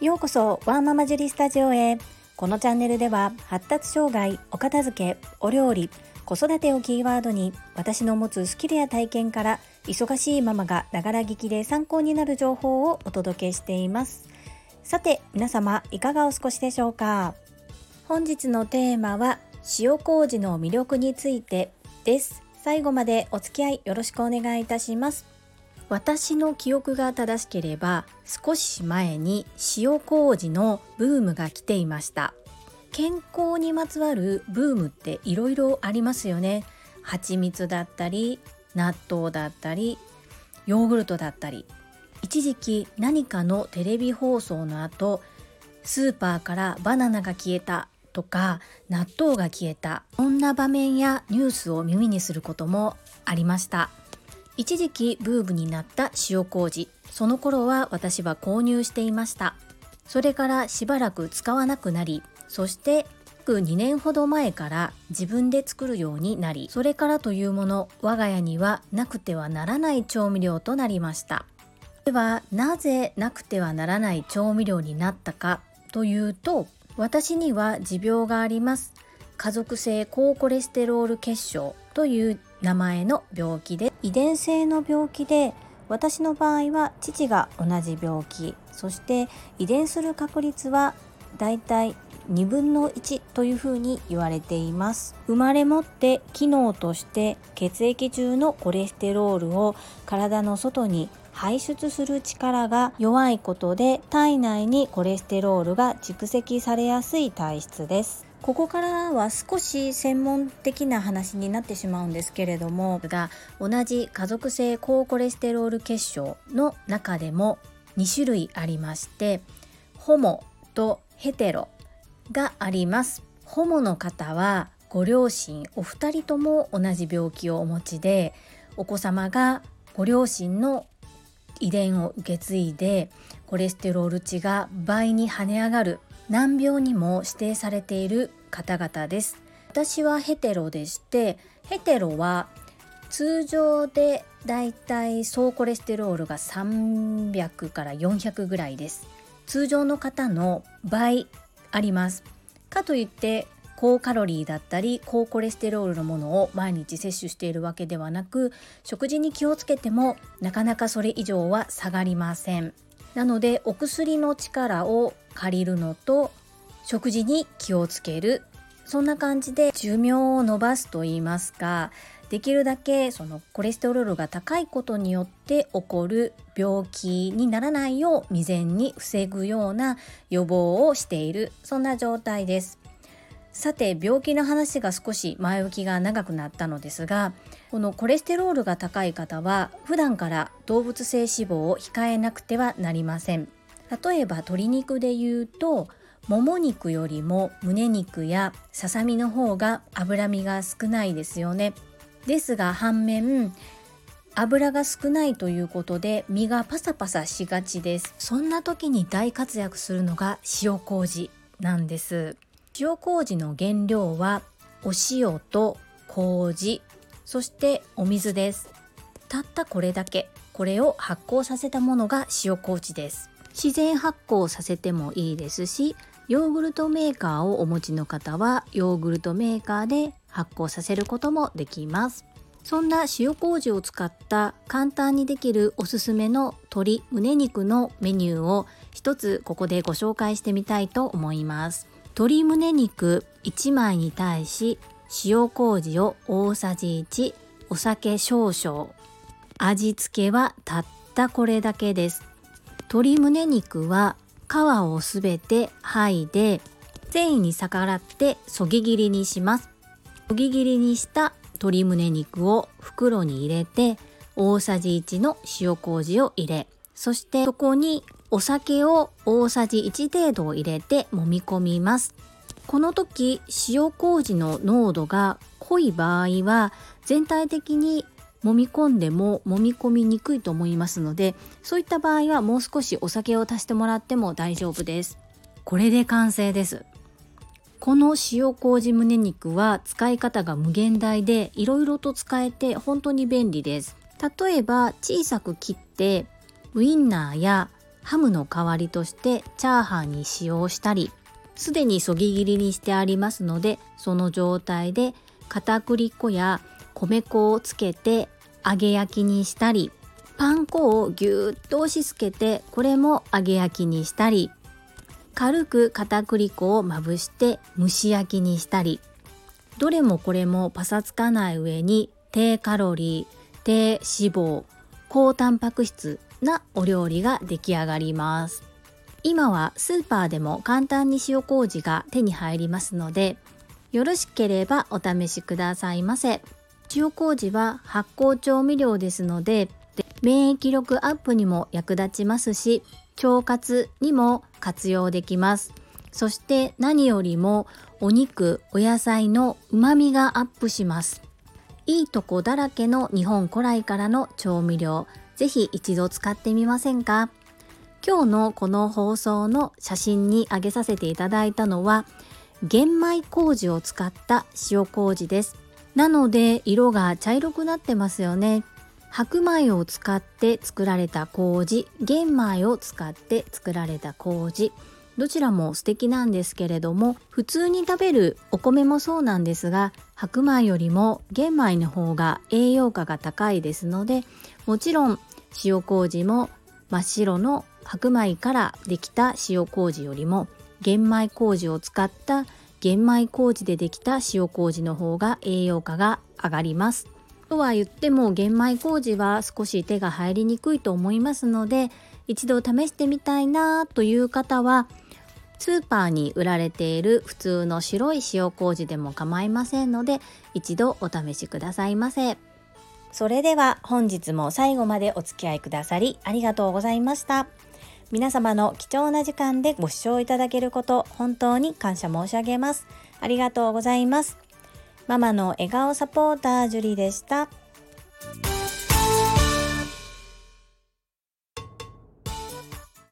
ようこそワーママジュリスタジオへ。このチャンネルでは発達障害お片付けお料理子育てをキーワードに私の持つスキルや体験から忙しいママがながら聞きで参考になる情報をお届けしています。さて皆様いかがお過ごしでしょうか？本日のテーマは塩麹の魅力についてです。最後までお付き合いよろしくお願いいたします。私の記憶が正しければ少し前に塩麹のブームが来ていました。健康にまつわるブームっていろいろありますよね。蜂蜜だったり納豆だったりヨーグルトだったり。一時期何かのテレビ放送の後スーパーからバナナが消えたとか納豆が消えた。そんな場面やニュースを耳にすることもありました。一時期ブームになった塩麹。その頃は私は購入していました。それからしばらく使わなくなりそして約2年ほど前から自分で作るようになりそれからというもの我が家にはなくてはならない調味料となりました。ではなぜなくてはならない調味料になったかというと私には持病があります。家族性高コレステロール血症という名前の病気で遺伝性の病気で私の場合は父が同じ病気。そして遺伝する確率はだいたい2分の1というふうに言われています。生まれ持って機能として血液中のコレステロールを体の外に排出する力が弱いことで体内にコレステロールが蓄積されやすい体質です。ここからは少し専門的な話になってしまうんですけれどもが同じ家族性高コレステロール血症の中でも2種類ありましてホモとヘテロがあります。ホモの方はご両親お二人とも同じ病気をお持ちでお子様がご両親の遺伝を受け継いでコレステロール値が倍に跳ね上がる難病にも指定されている方々です。私はヘテロでしてヘテロは通常でだいたい総コレステロールが300から400ぐらいです。通常の方の倍あります。かといって高カロリーだったり高コレステロールのものを毎日摂取しているわけではなく食事に気をつけてもなかなかそれ以上は下がりません。なのでお薬の力を借りるのと食事に気をつける。そんな感じで寿命を伸ばすと言いますかできるだけそのコレステロールが高いことによって起こる病気にならないよう未然に防ぐような予防をしている。そんな状態です。さて病気の話が少し前置きが長くなったのですがこのコレステロールが高い方は普段から動物性脂肪を控えなくてはなりません。例えば鶏肉で言うともも肉よりも胸肉やささみの方が脂身が少ないですよね。ですが反面油が少ないということで身がパサパサしがちです。そんな時に大活躍するのが塩麹なんです。塩麹の原料はお塩と麹そしてお水です。たったこれだけ。これを発酵させたものが塩麹です。自然発酵させてもいいですしヨーグルトメーカーをお持ちの方はヨーグルトメーカーで発酵させることもできます。そんな塩麹を使った簡単にできるおすすめの鶏胸肉のメニューを一つここでご紹介してみたいと思います。鶏胸肉1枚に対し塩麹を大さじ1お酒少々。味付けはたったこれだけです。鶏胸肉は皮をすべて剥いで繊維に逆らってそぎ切りにしますそぎ切りにした鶏胸肉を袋に入れて大さじ1の塩麹を入れそしてそこにお酒を大さじ1程度を入れて揉み込みます。この時塩麹の濃度が濃い場合は全体的に揉み込んでも揉み込みにくいと思いますのでそういった場合はもう少しお酒を足してもらっても大丈夫です。これで完成です。この塩麹胸肉は使い方が無限大でいろいろと使えて本当に便利です。例えば小さく切ってウインナーやハムの代わりとしてチャーハンに使用したりすでにそぎ切りにしてありますのでその状態で片栗粉や米粉をつけて揚げ焼きにしたりパン粉をぎゅっと押し付けてこれも揚げ焼きにしたり軽く片栗粉をまぶして蒸し焼きにしたりどれもこれもパサつかない上に低カロリー低脂肪高タンパク質なお料理が出来上がります。今はスーパーでも簡単に塩麹が手に入りますのでよろしければお試しくださいませ。塩麹は発酵調味料ですので免疫力アップにも役立ちますし腸活にも活用できます。そして何よりもお肉お野菜の旨味がアップします。いいとこだらけの日本古来からの調味料ぜひ一度使ってみませんか？今日のこの放送の写真に上げさせていただいたのは玄米麹を使った塩麹です。なので色が茶色くなってますよね。白米を使って作られた麹。玄米を使って作られた麹。どちらも素敵なんですけれども普通に食べるお米もそうなんですが白米よりも玄米の方が栄養価が高いですのでもちろん塩麹も真っ白の白米からできた塩麹よりも玄米麹を使った玄米麹でできた塩麹の方が栄養価が上がります。とは言っても玄米麹は少し手が入りにくいと思いますので一度試してみたいなという方はスーパーに売られている普通の白い塩麹でも構いませんので一度お試しくださいませ。それでは本日も最後までお付き合いくださりありがとうございました。皆様の貴重な時間でご視聴いただけること本当に感謝申し上げますありがとうございますママの笑顔サポータージュリでした。